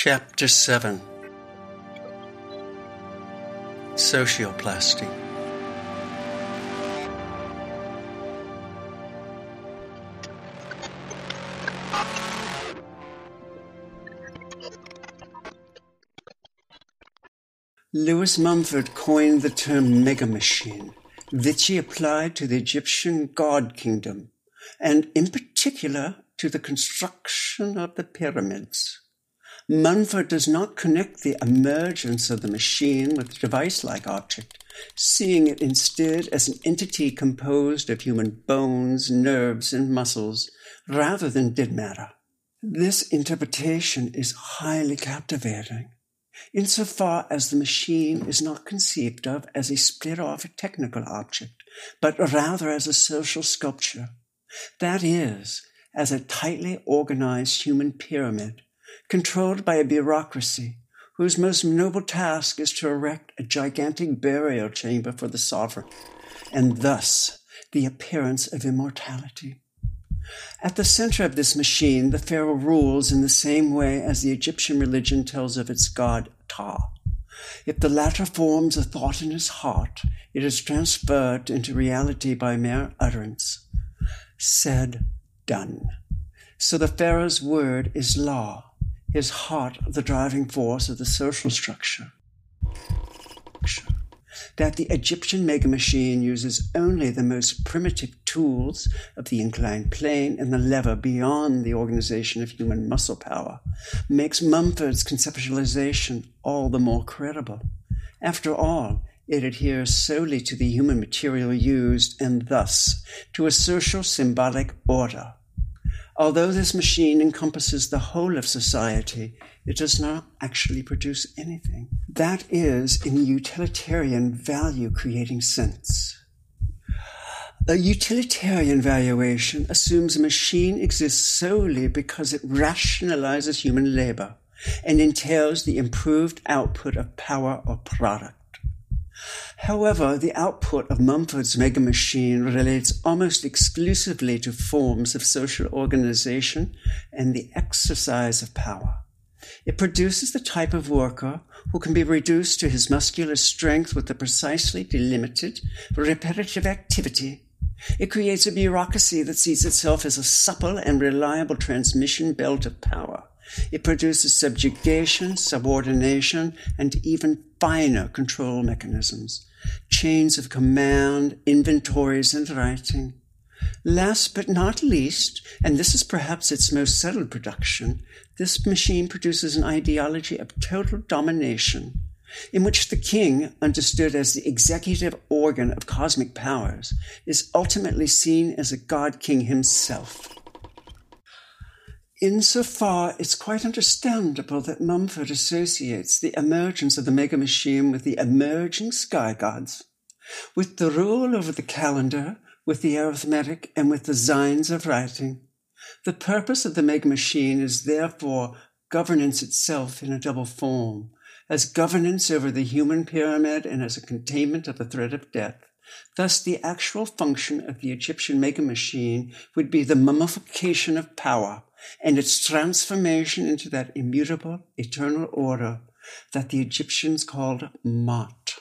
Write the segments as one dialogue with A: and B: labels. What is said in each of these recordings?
A: Chapter 7 Socioplasty Lewis Mumford coined the term megamachine, which he applied to the Egyptian god kingdom, and in particular to the construction of the pyramids. Mumford does not connect the emergence of the machine with the device-like object, seeing it instead as an entity composed of human bones, nerves, and muscles, rather than dead matter. This interpretation is highly captivating insofar as the machine is not conceived of as a split off a technical object, but rather as a social sculpture. That is, as a tightly organized human pyramid, controlled by a bureaucracy whose most noble task is to erect a gigantic burial chamber for the sovereign, and thus the appearance of immortality. At the center of this machine, the pharaoh rules in the same way as the Egyptian religion tells of its god Ptah. If the latter forms a thought in his heart, it is transferred into reality by mere utterance. Said, done. So the pharaoh's word is law, his heart of the driving force of the social structure that the Egyptian mega machine uses only the most primitive tools of the inclined plane and the lever beyond the organization of human muscle power makes Mumford's conceptualization all the more credible. After all, it adheres solely to the human material used and thus to a social symbolic order. Although this machine encompasses the whole of society, it does not actually produce anything. That is in utilitarian value creating sense. A utilitarian valuation assumes a machine exists solely because it rationalizes human labor and entails the improved output of power or product. However, the output of Mumford's mega machine relates almost exclusively to forms of social organization and the exercise of power. It produces the type of worker who can be reduced to his muscular strength with a precisely delimited, repetitive activity. It creates a bureaucracy that sees itself as a supple and reliable transmission belt of power. It produces subjugation, subordination, and even finer control mechanisms, chains of command, inventories, and writing. Last but not least, and this is perhaps its most subtle production, this machine produces an ideology of total domination, in which the king, understood as the executive organ of cosmic powers, is ultimately seen as a god king himself. Insofar, it's quite understandable that Mumford associates the emergence of the mega machine with the emerging sky gods, with the rule over the calendar, with the arithmetic, and with the signs of writing. The purpose of the mega machine is therefore governance itself in a double form, as governance over the human pyramid and as a containment of the threat of death. Thus, the actual function of the Egyptian mega machine would be the mummification of power and its transformation into that immutable, eternal order that the Egyptians called Ma'at.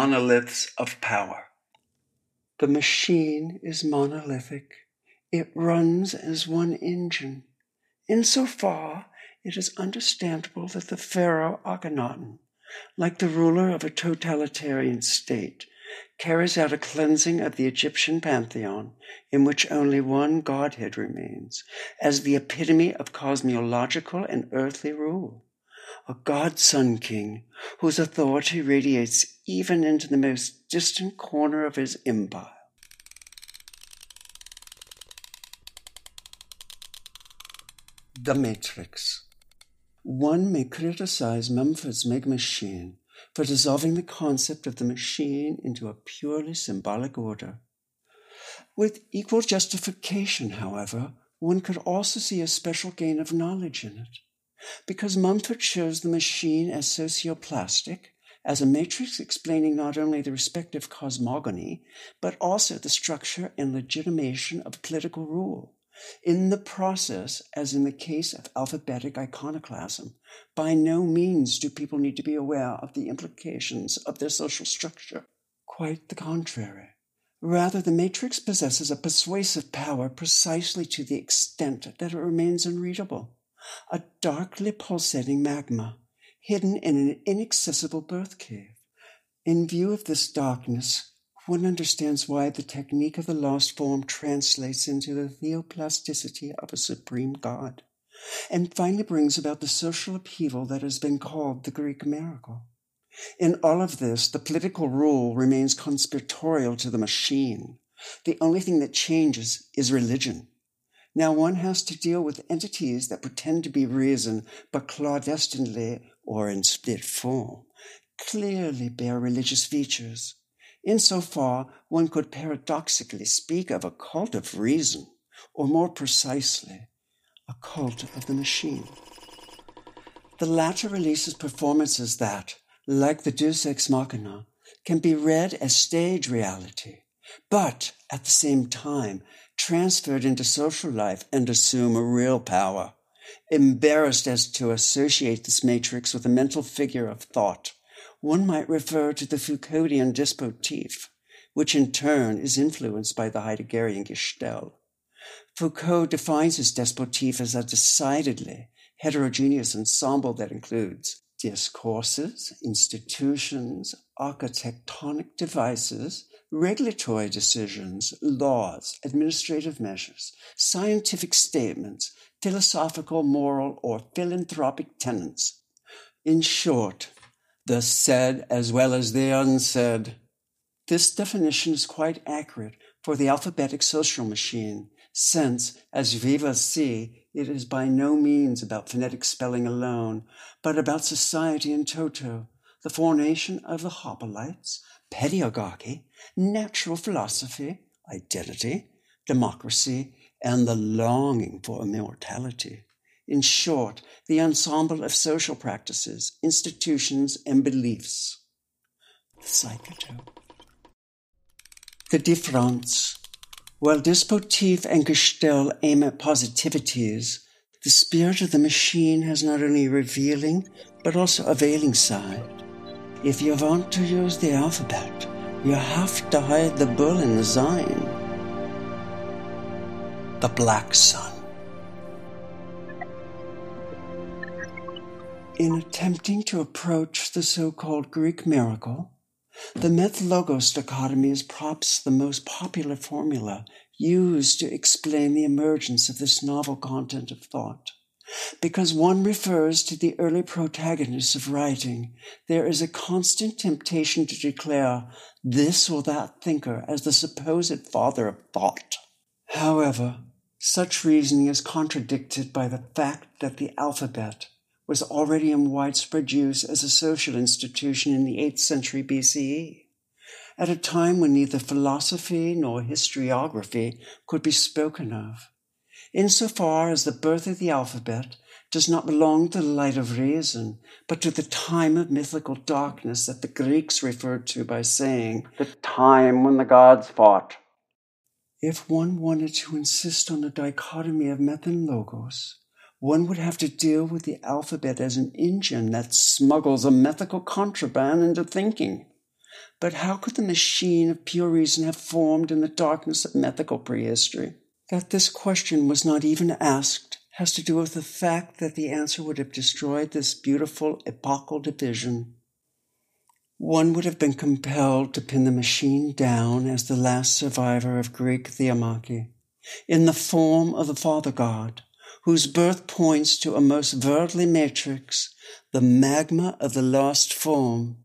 A: Monoliths of power. The machine is monolithic. It runs as one engine. Insofar, it is understandable that the pharaoh Akhenaten, like the ruler of a totalitarian state, carries out a cleansing of the Egyptian pantheon in which only one Godhead remains as the epitome of cosmological and earthly rule. A God Sun King whose authority radiates even into the most distant corner of his empire. The Matrix. One may criticize Mumford's Mega Machine for dissolving the concept of the machine into a purely symbolic order. With equal justification, however, one could also see a special gain of knowledge in it, because Mumford shows the machine as socioplastic, as a matrix explaining not only the respective cosmogony, but also the structure and legitimation of political rule in the process, as in the case of alphabetic iconoclasm, by no means do people need to be aware of the implications of their social structure. Quite the contrary. Rather, the matrix possesses a persuasive power precisely to the extent that it remains unreadable. A darkly pulsating magma, hidden in an inaccessible birth cave. In view of this darkness, one understands why the technique of the lost form translates into the theoplasticity of a supreme God, and finally brings about the social upheaval that has been called the Greek miracle. In all of this, the political rule remains conspiratorial to the machine. The only thing that changes is religion. Now one has to deal with entities that pretend to be reason, but clandestinely or in split form, clearly bear religious features. Insofar, one could paradoxically speak of a cult of reason, or more precisely, a cult of the machine. The latter releases performances that, like the Deus Ex Machina, can be read as stage reality, but at the same time transferred into social life and assume a real power, embarrassed as to associate this matrix with a mental figure of thought one might refer to the Foucauldian dispositif, which in turn is influenced by the Heideggerian Gestell. Foucault defines his dispositif as a decidedly heterogeneous ensemble that includes discourses, institutions, architectonic devices, regulatory decisions, laws, administrative measures, scientific statements, philosophical, moral, or philanthropic tenets. In short, the said as well as the unsaid. This definition is quite accurate for the alphabetic social machine, since, as will see, it is by no means about phonetic spelling alone, but about society in toto, the formation of the hoplites, pedagogy, natural philosophy, identity, democracy, and the longing for immortality. In short, the ensemble of social practices, institutions, and beliefs. The psychotope. The difference. While dispositif and Gestell aim at positivities, the spirit of the machine has not only a revealing, but also a veiling side. If you want to use the alphabet, you have to hide the bull in the sign. The Black Sun. In attempting to approach the so called Greek miracle, the myth logos dichotomy is perhaps the most popular formula used to explain the emergence of this novel content of thought. Because one refers to the early protagonists of writing, there is a constant temptation to declare this or that thinker as the supposed father of thought. However, such reasoning is contradicted by the fact that the alphabet, was already in widespread use as a social institution in the 8th century BCE, at a time when neither philosophy nor historiography could be spoken of. Insofar as the birth of the alphabet does not belong to the light of reason, but to the time of mythical darkness that the Greeks referred to by saying, the time when the gods fought. If one wanted to insist on a dichotomy of myth and logos, one would have to deal with the alphabet as an engine that smuggles a mythical contraband into thinking. But how could the machine of pure reason have formed in the darkness of mythical prehistory? That this question was not even asked has to do with the fact that the answer would have destroyed this beautiful epochal division. One would have been compelled to pin the machine down as the last survivor of Greek theomachy, in the form of the Father God, whose birth points to a most worldly matrix, the magma of the lost form.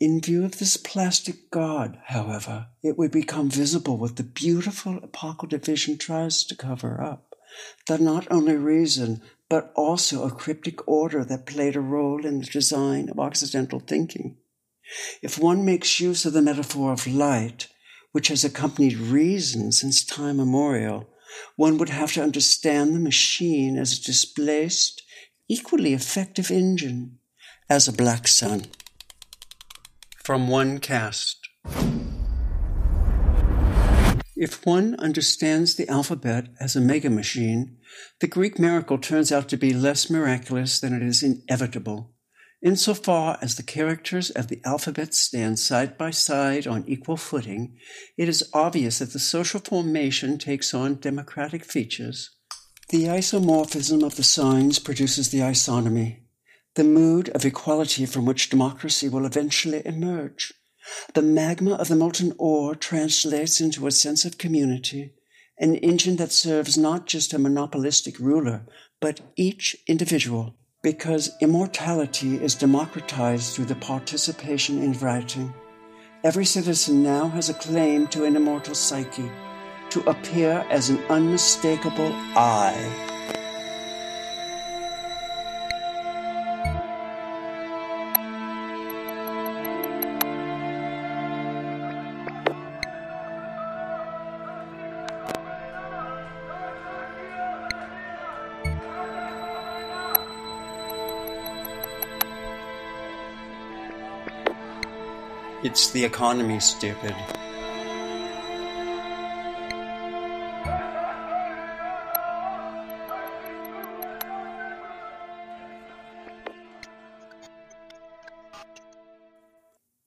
A: In view of this plastic God, however, it would become visible what the beautiful epochal division tries to cover up, the not only reason, but also a cryptic order that played a role in the design of Occidental thinking. If one makes use of the metaphor of light, which has accompanied reason since time immemorial, one would have to understand the machine as a displaced, equally effective engine, as a black sun. From one cast. If one understands the alphabet as a mega machine, the Greek miracle turns out to be less miraculous than it is inevitable. Insofar as the characters of the alphabet stand side by side on equal footing, it is obvious that the social formation takes on democratic features. The isomorphism of the signs produces the isonomy, the mood of equality from which democracy will eventually emerge. The magma of the molten ore translates into a sense of community, an engine that serves not just a monopolistic ruler, but each individual because immortality is democratized through the participation in writing. Every citizen now has a claim to an immortal psyche, to appear as an unmistakable I. It's the economy, stupid.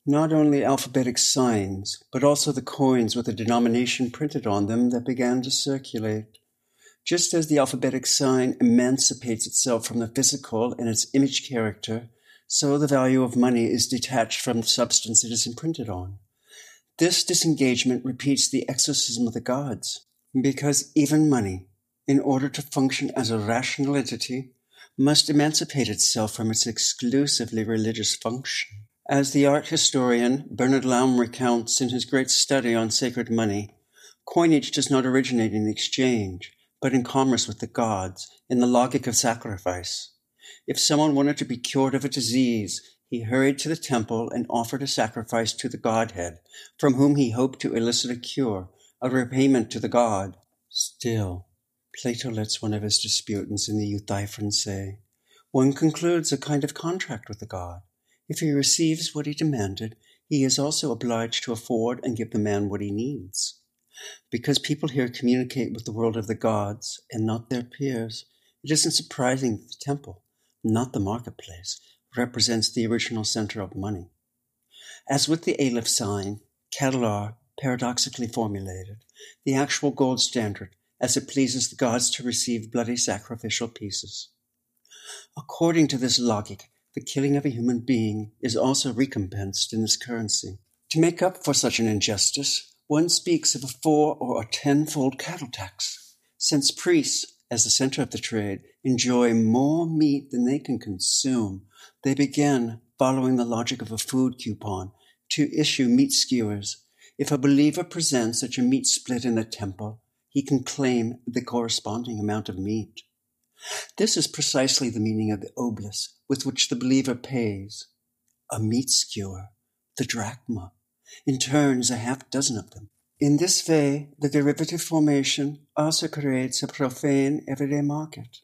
A: Not only alphabetic signs, but also the coins with a denomination printed on them that began to circulate. Just as the alphabetic sign emancipates itself from the physical and its image character, so the value of money is detached from the substance it is imprinted on. This disengagement repeats the exorcism of the gods, because even money, in order to function as a rational entity, must emancipate itself from its exclusively religious function. As the art historian Bernhard Laum recounts in his great study on sacred money, coinage does not originate in exchange, but in commerce with the gods, in the logic of sacrifice. If someone wanted to be cured of a disease, he hurried to the temple and offered a sacrifice to the Godhead, from whom he hoped to elicit a cure, a repayment to the God. Still, Plato lets one of his disputants in the Euthyphron say, one concludes a kind of contract with the God. If he receives what he demanded, he is also obliged to afford and give the man what he needs. Because people here communicate with the world of the gods and not their peers, it isn't surprising that the temple, not the marketplace, represents the original center of money. As with the Aleph sign, cattle paradoxically formulated, the actual gold standard as it pleases the gods to receive bloody sacrificial pieces. According to this logic, the killing of a human being is also recompensed in this currency. To make up for such an injustice, one speaks of a four or a tenfold cattle tax, since priests as the center of the trade, enjoy more meat than they can consume, they begin, following the logic of a food coupon, to issue meat skewers. If a believer presents such a meat split in the temple, he can claim the corresponding amount of meat. This is precisely the meaning of the obolus with which the believer pays. A meat skewer, the drachma, in turn is a half dozen of them. In this way, the derivative formation also creates a profane everyday market.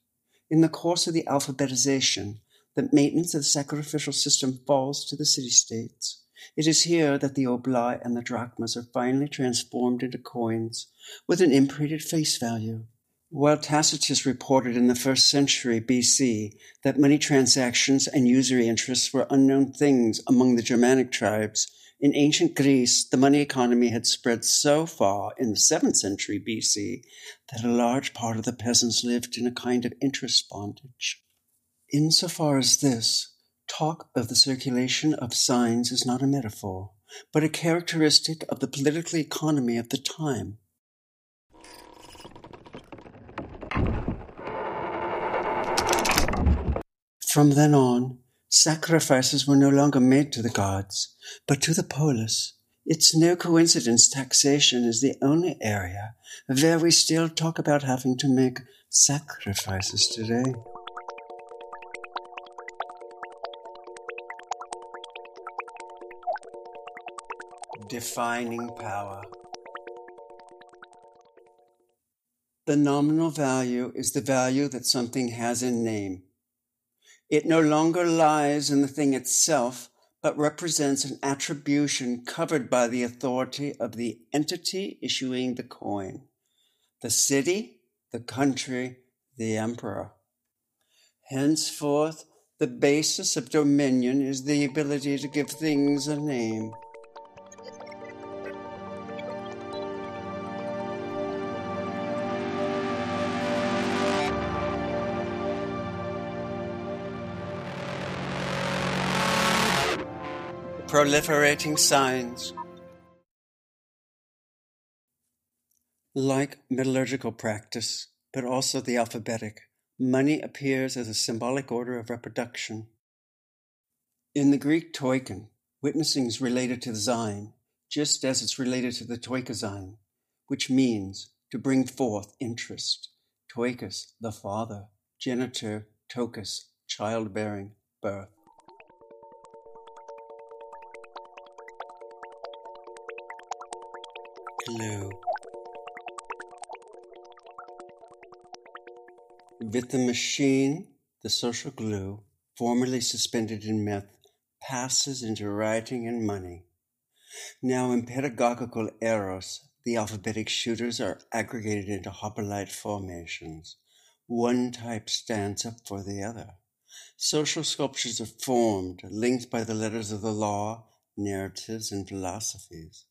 A: In the course of the alphabetization, the maintenance of the sacrificial system falls to the city states. It is here that the oblai and the drachmas are finally transformed into coins with an imprinted face value. While Tacitus reported in the first century BC that money transactions and usury interests were unknown things among the Germanic tribes, in ancient Greece, the money economy had spread so far in the 7th century BC that a large part of the peasants lived in a kind of interest bondage. Insofar as this, talk of the circulation of signs is not a metaphor, but a characteristic of the political economy of the time. From then on, sacrifices were no longer made to the gods, but to the polis. It's no coincidence taxation is the only area where we still talk about having to make sacrifices today. Defining power. The nominal value is the value that something has in name. It no longer lies in the thing itself, but represents an attribution covered by the authority of the entity issuing the coin the city, the country, the emperor. Henceforth, the basis of dominion is the ability to give things a name. Proliferating signs. Like metallurgical practice, but also the alphabetic, money appears as a symbolic order of reproduction. In the Greek toiken, witnessing is related to the Zine, just as it's related to the toikazine, which means to bring forth interest. Toikus, the father, genitor, tokus, childbearing, birth. Glue. With the machine, the social glue, formerly suspended in myth, passes into writing and money. Now, in pedagogical eros, the alphabetic shooters are aggregated into hoplite formations. One type stands up for the other. Social sculptures are formed, linked by the letters of the law, narratives, and philosophies.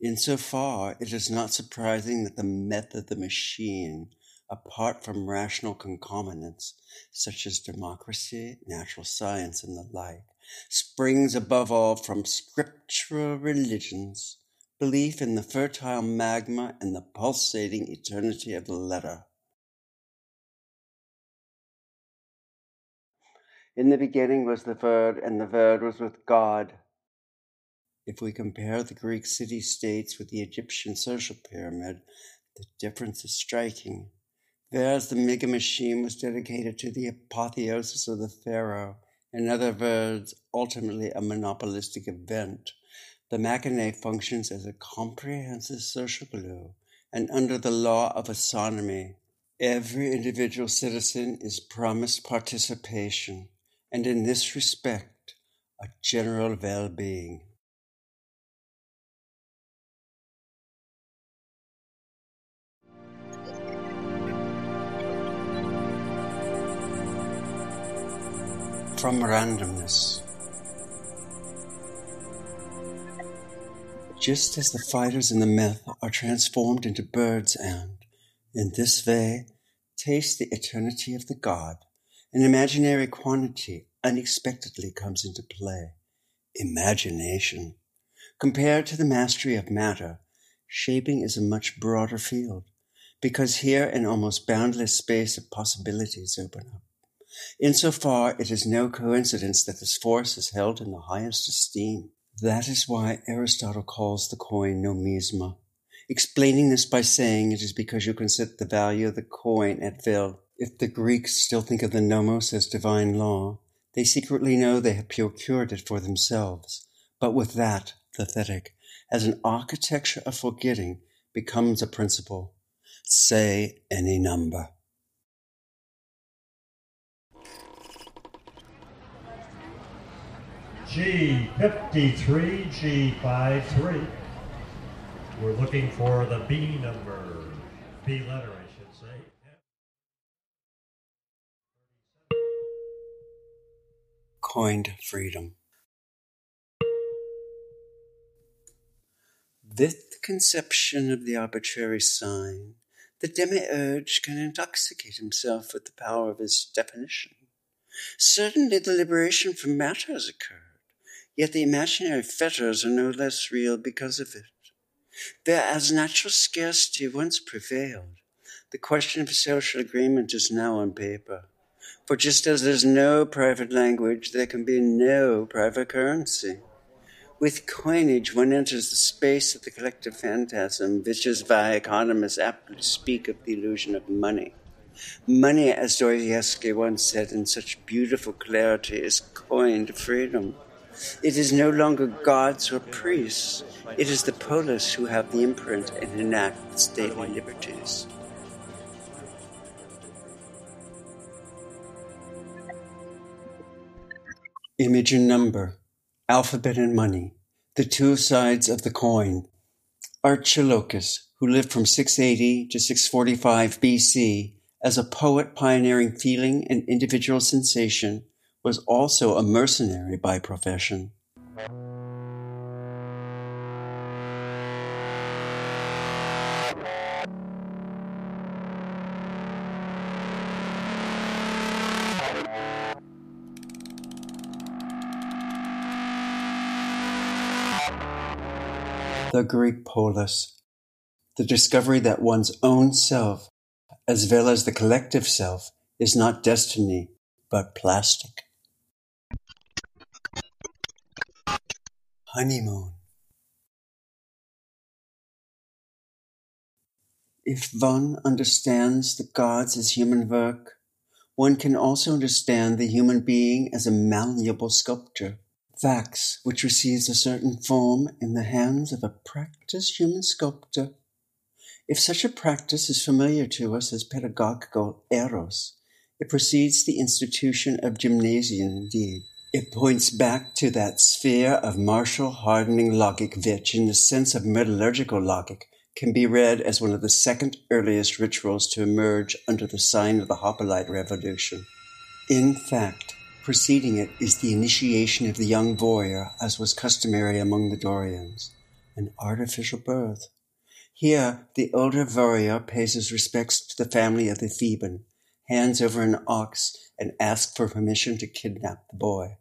A: Insofar, it is not surprising that the method, of the machine, apart from rational concomitants, such as democracy, natural science, and the like, springs above all from scriptural religions, belief in the fertile magma and the pulsating eternity of the letter. In the beginning was the Word, and the Word was with God if we compare the Greek city states with the Egyptian social pyramid, the difference is striking. Whereas the mega machine was dedicated to the apotheosis of the pharaoh, in other words, ultimately a monopolistic event, the machine functions as a comprehensive social glue, and under the law of autonomy, every individual citizen is promised participation, and in this respect, a general well being. From randomness. Just as the fighters in the myth are transformed into birds and, in this way, taste the eternity of the god, an imaginary quantity unexpectedly comes into play imagination. Compared to the mastery of matter, shaping is a much broader field, because here an almost boundless space of possibilities open up. Insofar, it is no coincidence that this force is held in the highest esteem. That is why Aristotle calls the coin nomisma, explaining this by saying it is because you can set the value of the coin at will. If the Greeks still think of the nomos as divine law, they secretly know they have procured it for themselves. But with that, the thetic, as an architecture of forgetting, becomes a principle. Say any number.
B: G53, G53. We're looking for the B number, B letter, I should say.
A: Coined freedom. With the conception of the arbitrary sign, the demiurge can intoxicate himself with the power of his definition. Certainly the liberation from matter has occurred, yet the imaginary fetters are no less real because of it. Whereas natural scarcity once prevailed, the question of social agreement is now on paper. For just as there's no private language, there can be no private currency. With coinage, one enters the space of the collective phantasm, which is why economists aptly speak of the illusion of money. Money, as Dostoevsky once said in such beautiful clarity, is coined freedom. It is no longer gods or priests. It is the polis who have the imprint and enact the stately liberties. Image and number, alphabet and money, the two sides of the coin. Archilochus, who lived from 680 to 645 BC, as a poet pioneering feeling and individual sensation, was also a mercenary by profession. The Greek polis, the discovery that one's own self as well as the collective self, is not destiny, but plastic. Honeymoon. If one understands the gods as human work, one can also understand the human being as a malleable sculpture, wax which receives a certain form in the hands of a practiced human sculptor if such a practice is familiar to us as pedagogical eros, it precedes the institution of gymnasium indeed. It points back to that sphere of martial hardening logic which, in the sense of metallurgical logic, can be read as one of the second earliest rituals to emerge under the sign of the Hoplite Revolution. In fact, preceding it is the initiation of the young warrior, as was customary among the Dorians, an artificial birth. Here the older warrior pays his respects to the family of the Theban, hands over an ox, and asks for permission to kidnap the boy.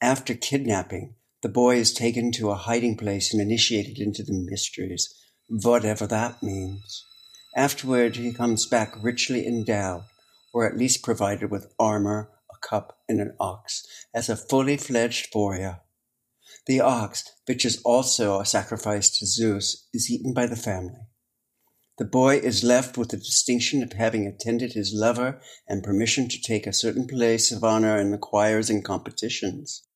A: After kidnapping, the boy is taken to a hiding place and initiated into the mysteries, whatever that means. Afterward, he comes back richly endowed, or at least provided with armor, a cup, and an ox, as a fully fledged warrior. The ox, which is also a sacrifice to Zeus, is eaten by the family. The boy is left with the distinction of having attended his lover and permission to take a certain place of honor in the choirs and competitions.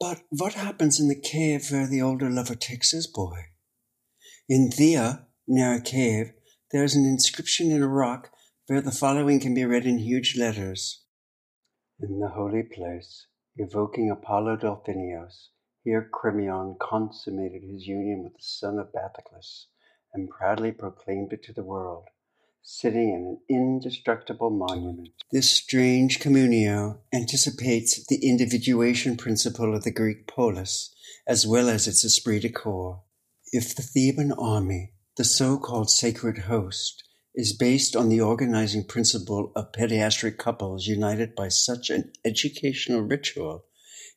A: But what happens in the cave where the older lover takes his boy? In Thera, near a cave, there is an inscription in a rock where the following can be read in huge letters. In the holy place, evoking Apollo Delphinios, here Krimon consummated his union with the son of Bathyclus, and proudly proclaimed it to the world, sitting in an indestructible monument. This strange communio anticipates the individuation principle of the Greek polis, as well as its esprit de corps. If the Theban army, the so-called sacred host, is based on the organizing principle of pederastic couples united by such an educational ritual,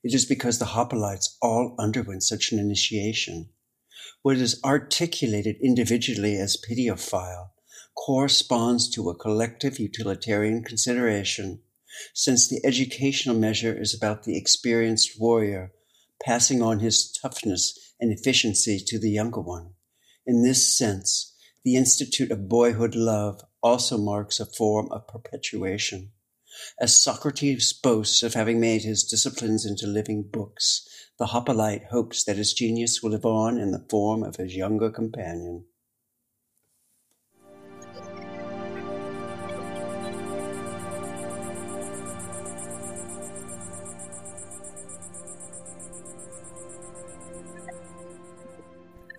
A: it is because the Hoplites all underwent such an initiation. What is articulated individually as pedophile corresponds to a collective utilitarian consideration, since the educational measure is about the experienced warrior passing on his toughness and efficiency to the younger one. In this sense, the Institute of Boyhood Love also marks a form of perpetuation. As Socrates boasts of having made his disciplines into living books, the Hoplite hopes that his genius will live on in the form of his younger companion.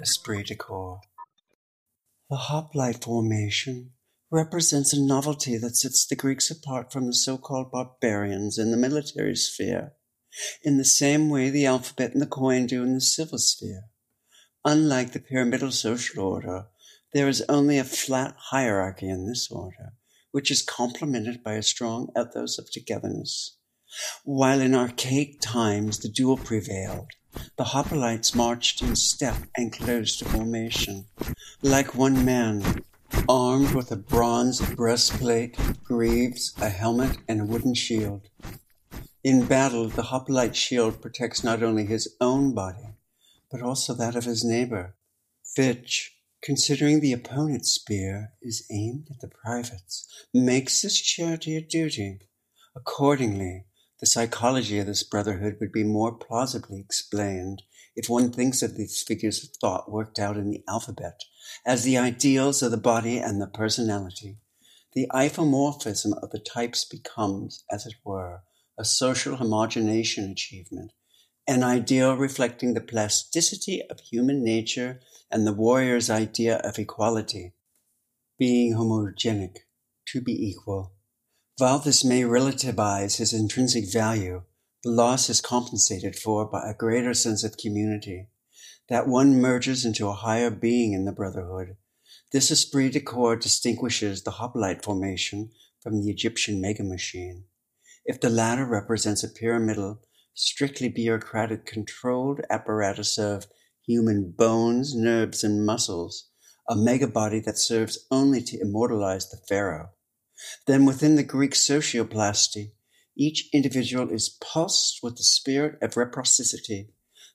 A: Esprit de corps. The hoplite formation represents a novelty that sets the Greeks apart from the so-called barbarians in the military sphere, in the same way the alphabet and the coin do in the civil sphere. Unlike the pyramidal social order, there is only a flat hierarchy in this order, which is complemented by a strong ethos of togetherness. While in archaic times the duel prevailed, the hoplites marched in step and closed to formation, like one man, armed with a bronze breastplate, greaves, a helmet, and a wooden shield. In battle, the hoplite shield protects not only his own body, but also that of his neighbor. Fitch, considering the opponent's spear is aimed at the privates, makes this charity a duty. Accordingly, the psychology of this brotherhood would be more plausibly explained if one thinks of these figures of thought worked out in the alphabet as the ideals of the body and the personality. The isomorphism of the types becomes, as it were, a social homogenation achievement, an ideal reflecting the plasticity of human nature and the warrior's idea of equality, being homogenic, to be equal. While this may relativize his intrinsic value, the loss is compensated for by a greater sense of community, that one merges into a higher being in the brotherhood. This esprit de corps distinguishes the hoplite formation from the Egyptian mega machine. If the latter represents a pyramidal, strictly bureaucratic controlled apparatus of human bones, nerves, and muscles, a megabody that serves only to immortalize the pharaoh. Then within the Greek socioplasty, each individual is pulsed with the spirit of reciprocity,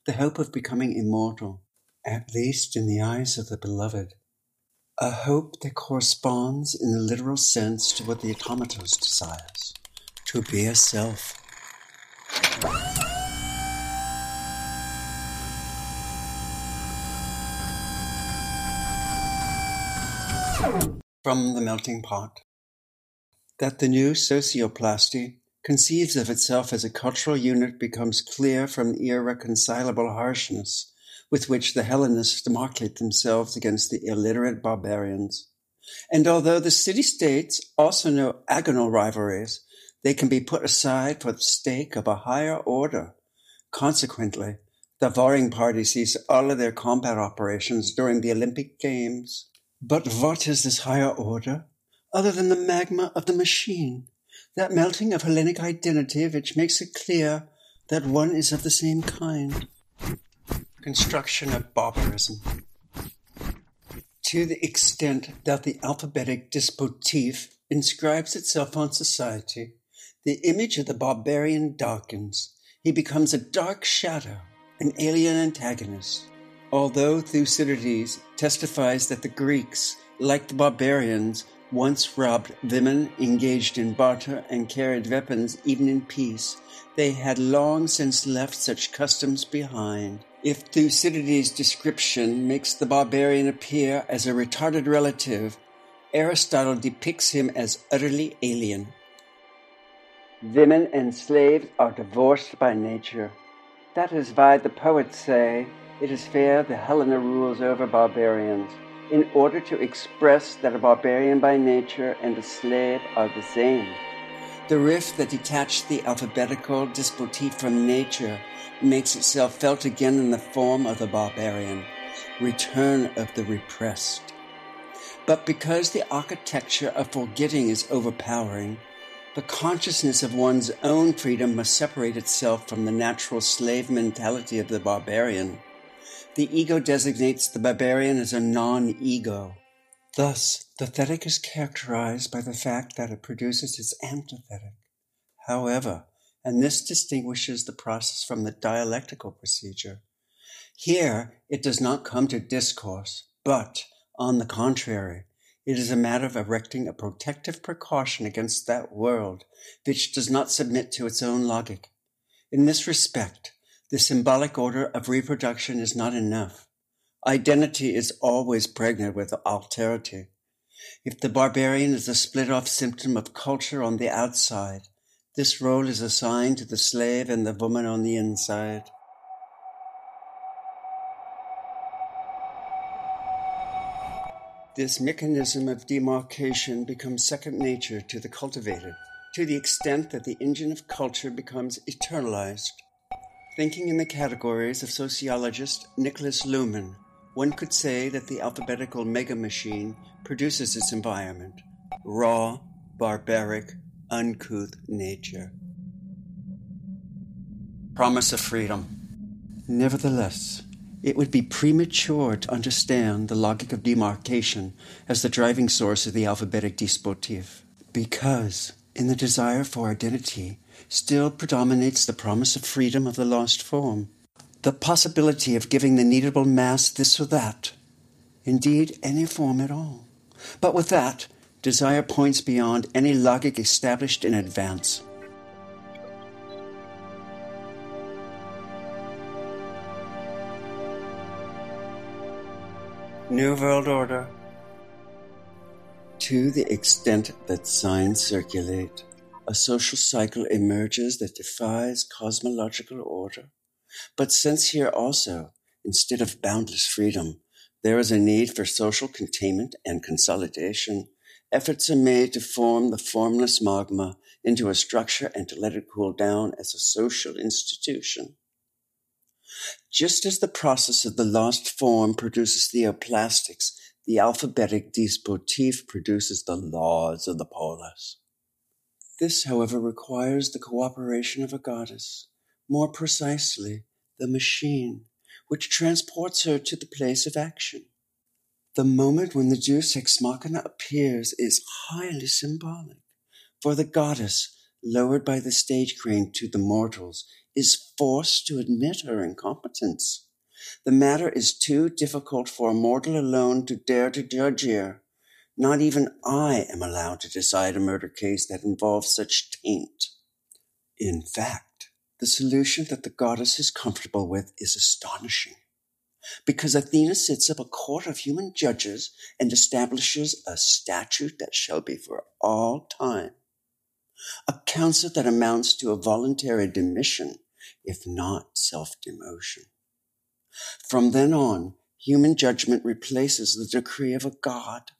A: the hope of becoming immortal, at least in the eyes of the beloved. A hope that corresponds in the literal sense to what the automatos desires, to be a self. From the melting pot that the new socioplasty conceives of itself as a cultural unit becomes clear from the irreconcilable harshness with which the Hellenists demarcate themselves against the illiterate barbarians. And although the city-states also know agonal rivalries, they can be put aside for the stake of a higher order. Consequently, the warring party sees all of their combat operations during the Olympic Games. But what is this higher order? other than the magma of the machine, that melting of Hellenic identity which makes it clear that one is of the same kind. Construction of barbarism. To the extent that the alphabetic dispositif inscribes itself on society, the image of the barbarian darkens. He becomes a dark shadow, an alien antagonist. Although Thucydides testifies that the Greeks, like the barbarians, once robbed women, engaged in barter, and carried weapons even in peace, they had long since left such customs behind. If Thucydides' description makes the barbarian appear as a retarded relative, Aristotle depicts him as utterly alien. Women and slaves are divorced by nature. That is why the poets say, It is fair the Helena rules over barbarians in order to express that a barbarian by nature and a slave are the same. The rift that detached the alphabetical dispositif from nature makes itself felt again in the form of the barbarian, return of the repressed. But because the architecture of forgetting is overpowering, the consciousness of one's own freedom must separate itself from the natural slave mentality of the barbarian. The ego designates the barbarian as a non-ego. Thus, the thetic is characterized by the fact that it produces its antithetic. However, and this distinguishes the process from the dialectical procedure. Here, it does not come to discourse, but, on the contrary, it is a matter of erecting a protective precaution against that world which does not submit to its own logic. In this respect, the symbolic order of reproduction is not enough. Identity is always pregnant with alterity. If the barbarian is a split off symptom of culture on the outside, this role is assigned to the slave and the woman on the inside. This mechanism of demarcation becomes second nature to the cultivated, to the extent that the engine of culture becomes eternalized. Thinking in the categories of sociologist Niklas Luhmann, one could say that the alphabetical megamachine produces its environment raw, barbaric, uncouth nature. promise of freedom. Nevertheless, it would be premature to understand the logic of demarcation as the driving source of the alphabetic dispositif, because in the desire for identity still predominates the promise of freedom of the lost form, the possibility of giving the needable mass this or that, indeed any form at all. But with that, desire points beyond any logic established in advance. New World Order. To the extent that signs circulate, a social cycle emerges that defies cosmological order. But since here also, instead of boundless freedom, there is a need for social containment and consolidation, efforts are made to form the formless magma into a structure and to let it cool down as a social institution. Just as the process of the lost form produces theoplastics, the alphabetic dispositif produces the laws of the polis. This, however, requires the cooperation of a goddess, more precisely, the machine, which transports her to the place of action. The moment when the Deus ex machina appears is highly symbolic, for the goddess, lowered by the stage crane to the mortals, is forced to admit her incompetence. The matter is too difficult for a mortal alone to dare to judge here. Not even I am allowed to decide a murder case that involves such taint. In fact, the solution that the goddess is comfortable with is astonishing. Because Athena sits up a court of human judges and establishes a statute that shall be for all time. A council that amounts to a voluntary demission if not self demotion. From then on, human judgment replaces the decree of a god.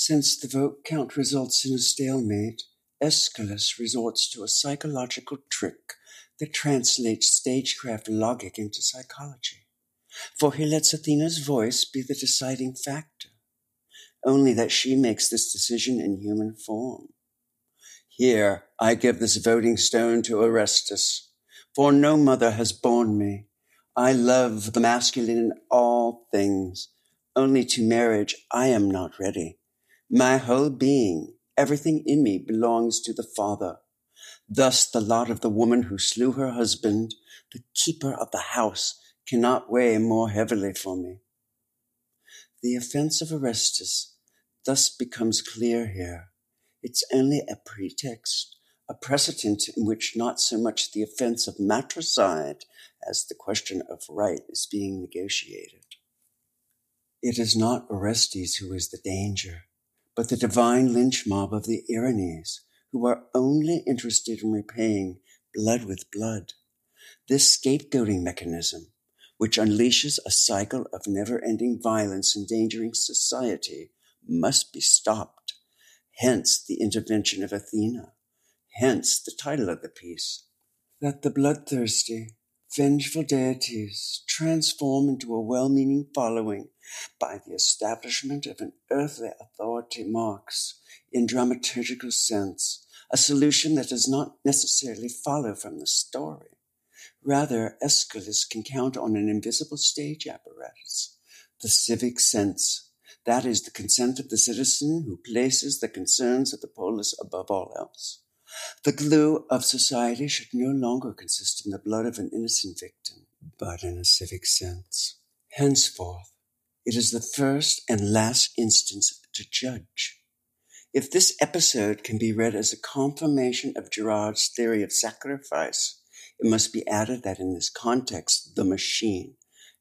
A: Since the vote count results in a stalemate, Aeschylus resorts to a psychological trick that translates stagecraft logic into psychology. For he lets Athena's voice be the deciding factor, only that she makes this decision in human form. Here, I give this voting stone to Orestes for no mother has borne me. I love the masculine in all things. Only to marriage I am not ready. My whole being, everything in me belongs to the Father. Thus the lot of the woman who slew her husband, the keeper of the house, cannot weigh more heavily for me. The offense of Orestes thus becomes clear here. It's only a pretext a precedent in which not so much the offense of matricide as the question of right is being negotiated. It is not Orestes who is the danger, but the divine lynch mob of the Erinyes, who are only interested in repaying blood with blood. This scapegoating mechanism, which unleashes a cycle of never ending violence endangering society, must be stopped. Hence the intervention of Athena hence the title of the piece, that the bloodthirsty, vengeful deities transform into a well meaning following by the establishment of an earthly authority marks, in dramaturgical sense, a solution that does not necessarily follow from the story. Rather, Aeschylus can count on an invisible stage apparatus, the civic sense, that is, the consent of the citizen who places the concerns of the polis above all else. The glue of society should no longer consist in the blood of an innocent victim, but in a civic sense. Henceforth, it is the first and last instance to judge. If this episode can be read as a confirmation of Girard's theory of sacrifice, it must be added that in this context, the machine,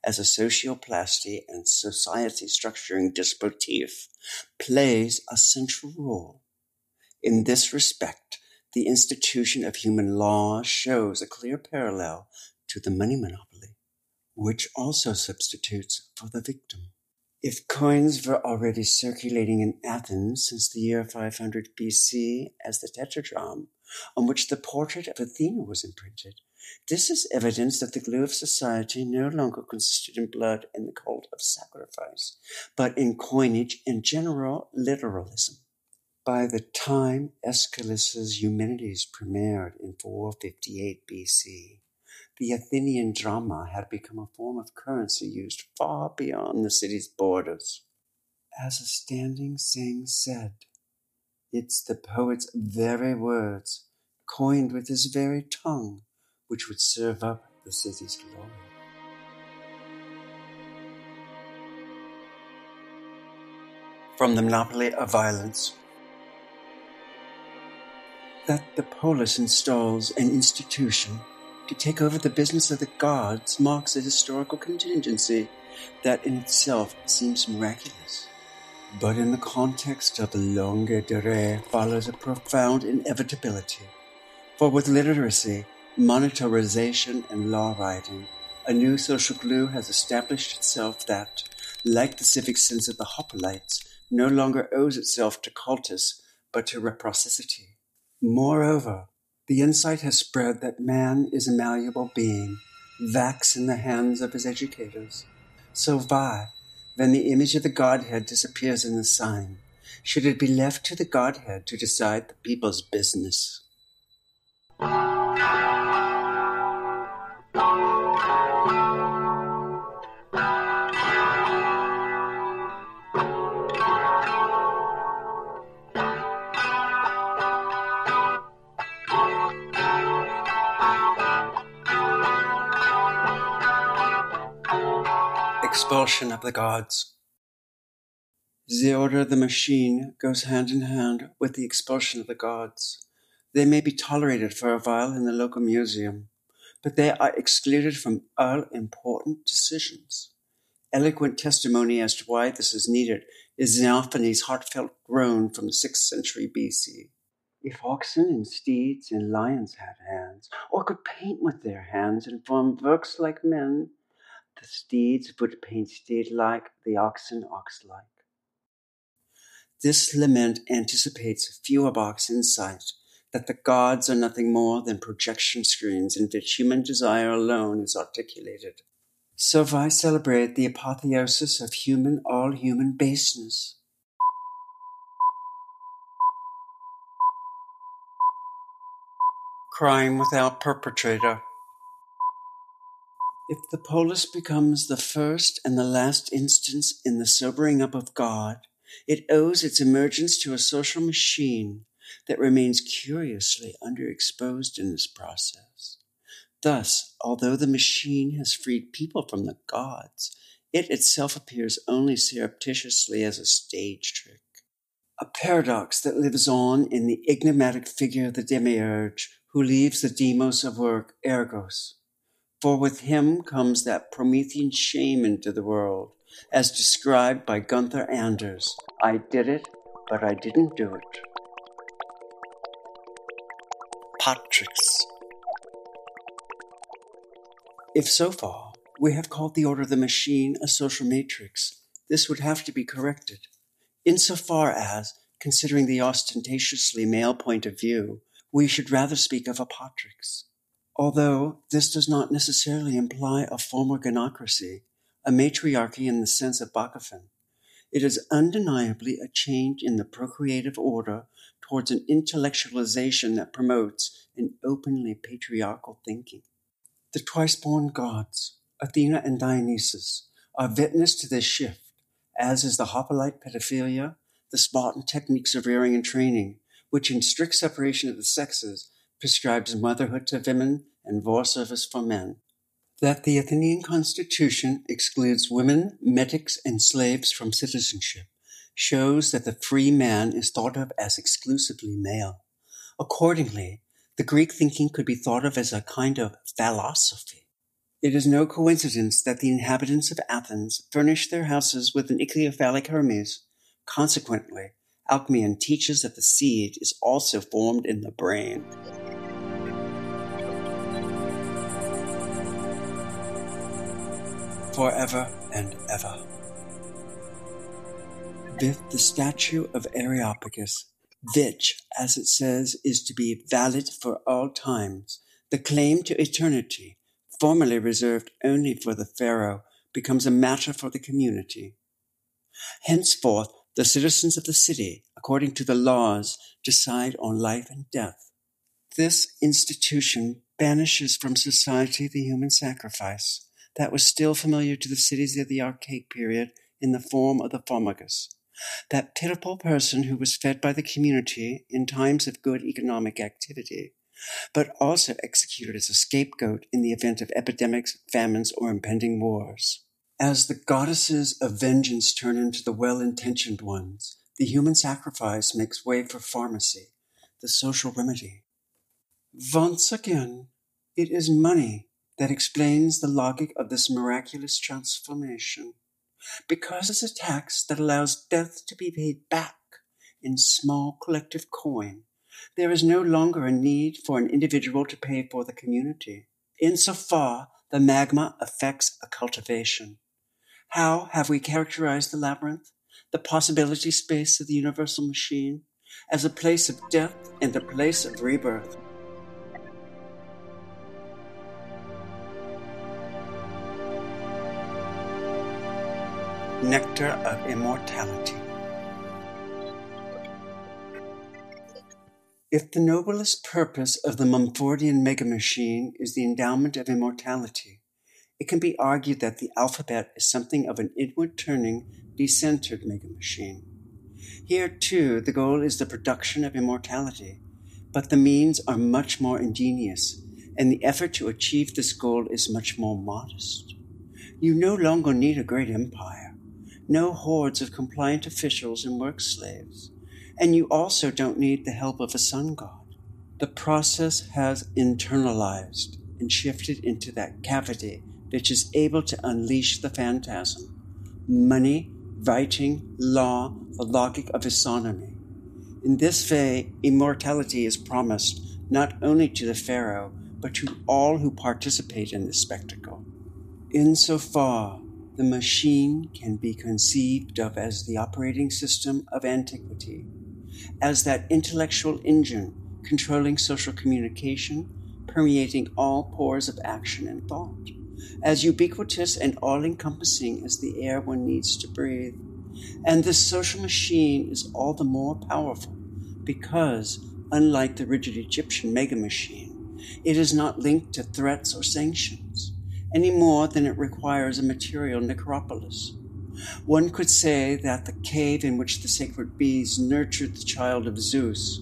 A: as a socioplasty and society structuring dispositif, plays a central role. In this respect, the institution of human law shows a clear parallel to the money monopoly, which also substitutes for the victim. If coins were already circulating in Athens since the year 500 BC as the tetradrachm, on which the portrait of Athena was imprinted, this is evidence that the glue of society no longer consisted in blood and the cult of sacrifice, but in coinage and general literalism. By the time Aeschylus's Eumenides premiered in 458 BC, the Athenian drama had become a form of currency used far beyond the city's borders. As a standing saying said, it's the poet's very words, coined with his very tongue, which would serve up the city's glory. From the Monopoly of Violence That the polis installs an institution to take over the business of the gods marks a historical contingency that in itself seems miraculous. But in the context of the longue durée follows a profound inevitability. For with literacy, monetarization, and law writing, a new social glue has established itself that, like the civic sense of the Hoplites, no longer owes itself to cultus, but to reciprocity. Moreover, the insight has spread that man is a malleable being, vax in the hands of his educators. So why, then the image of the Godhead disappears in the sign, should it be left to the Godhead to decide the people's business? Expulsion of the gods. The order of the machine goes hand in hand with the expulsion of the gods. They may be tolerated for a while in the local museum, but they are excluded from all important decisions. Eloquent testimony as to why this is needed is Xenophanes' heartfelt groan from the 6th century BC. If oxen and steeds and lions had hands, or could paint with their hands and form works like men, the steeds would paint steed like, the oxen ox like. This lament anticipates Feuerbach's insight that the gods are nothing more than projection screens in which human desire alone is articulated. So I celebrate the apotheosis of human, all human baseness. Crime without perpetrator. If the polis becomes the first and the last instance in the sobering up of God, it owes its emergence to a social machine that remains curiously underexposed in this process. Thus, although the machine has freed people from the gods, it itself appears only surreptitiously as a stage trick. A paradox that lives on in the enigmatic figure of the demiurge who leaves the demos of work, ergos, for with him comes that Promethean shame into the world, as described by Gunther Anders. I did it, but I didn't do it. Patrix. If so far we have called the order of the machine a social matrix, this would have to be corrected, insofar as, considering the ostentatiously male point of view, we should rather speak of a patrix. Although this does not necessarily imply a former gynocracy, a matriarchy in the sense of Bachofen, it is undeniably a change in the procreative order towards an intellectualization that promotes an openly patriarchal thinking. The twice born gods, Athena and Dionysus, are witness to this shift, as is the Hoplite pedophilia, the Spartan techniques of rearing and training, which in strict separation of the sexes prescribes motherhood to women and war service for men. That the Athenian constitution excludes women, metics, and slaves from citizenship shows that the free man is thought of as exclusively male. Accordingly, the Greek thinking could be thought of as a kind of philosophy. It is no coincidence that the inhabitants of Athens furnished their houses with an ithyphallic Hermes. Consequently, Alcmaeon teaches that the seed is also formed in the brain. Forever and ever. With the statue of Areopagus, which, as it says, is to be valid for all times, the claim to eternity, formerly reserved only for the pharaoh, becomes a matter for the community. Henceforth, the citizens of the city, according to the laws, decide on life and death. This institution banishes from society the human sacrifice that was still familiar to the cities of the archaic period in the form of the pharmakos, that pitiful person who was fed by the community in times of good economic activity, but also executed as a scapegoat in the event of epidemics, famines, or impending wars. As the goddesses of vengeance turn into the well intentioned ones, the human sacrifice makes way for pharmacy, the social remedy. Once again, it is money that explains the logic of this miraculous transformation, because it's a tax that allows death to be paid back in small collective coin. There is no longer a need for an individual to pay for the community. Insofar, the magma affects a cultivation. How have we characterized the labyrinth, the possibility space of the universal machine, as a place of death and a place of rebirth? Nectar of Immortality. If the noblest purpose of the Mumfordian mega machine is the endowment of immortality, it can be argued that the alphabet is something of an inward turning, decentered mega machine. Here, too, the goal is the production of immortality, but the means are much more ingenious, and the effort to achieve this goal is much more modest. You no longer need a great empire no hordes of compliant officials and work slaves. And you also don't need the help of a sun god. The process has internalized and shifted into that cavity which is able to unleash the phantasm. Money, writing, law, the logic of isonomy. In this way, immortality is promised not only to the pharaoh, but to all who participate in this spectacle. Insofar the machine can be conceived of as the operating system of antiquity, as that intellectual engine controlling social communication, permeating all pores of action and thought, as ubiquitous and all encompassing as the air one needs to breathe. And this social machine is all the more powerful because, unlike the rigid Egyptian mega machine, it is not linked to threats or sanctions any more than it requires a material necropolis. One could say that the cave in which the sacred bees nurtured the child of Zeus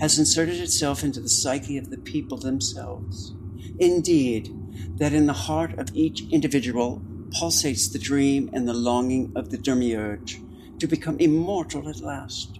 A: has inserted itself into the psyche of the people themselves. Indeed, that in the heart of each individual pulsates the dream and the longing of the demiurge to become immortal at last.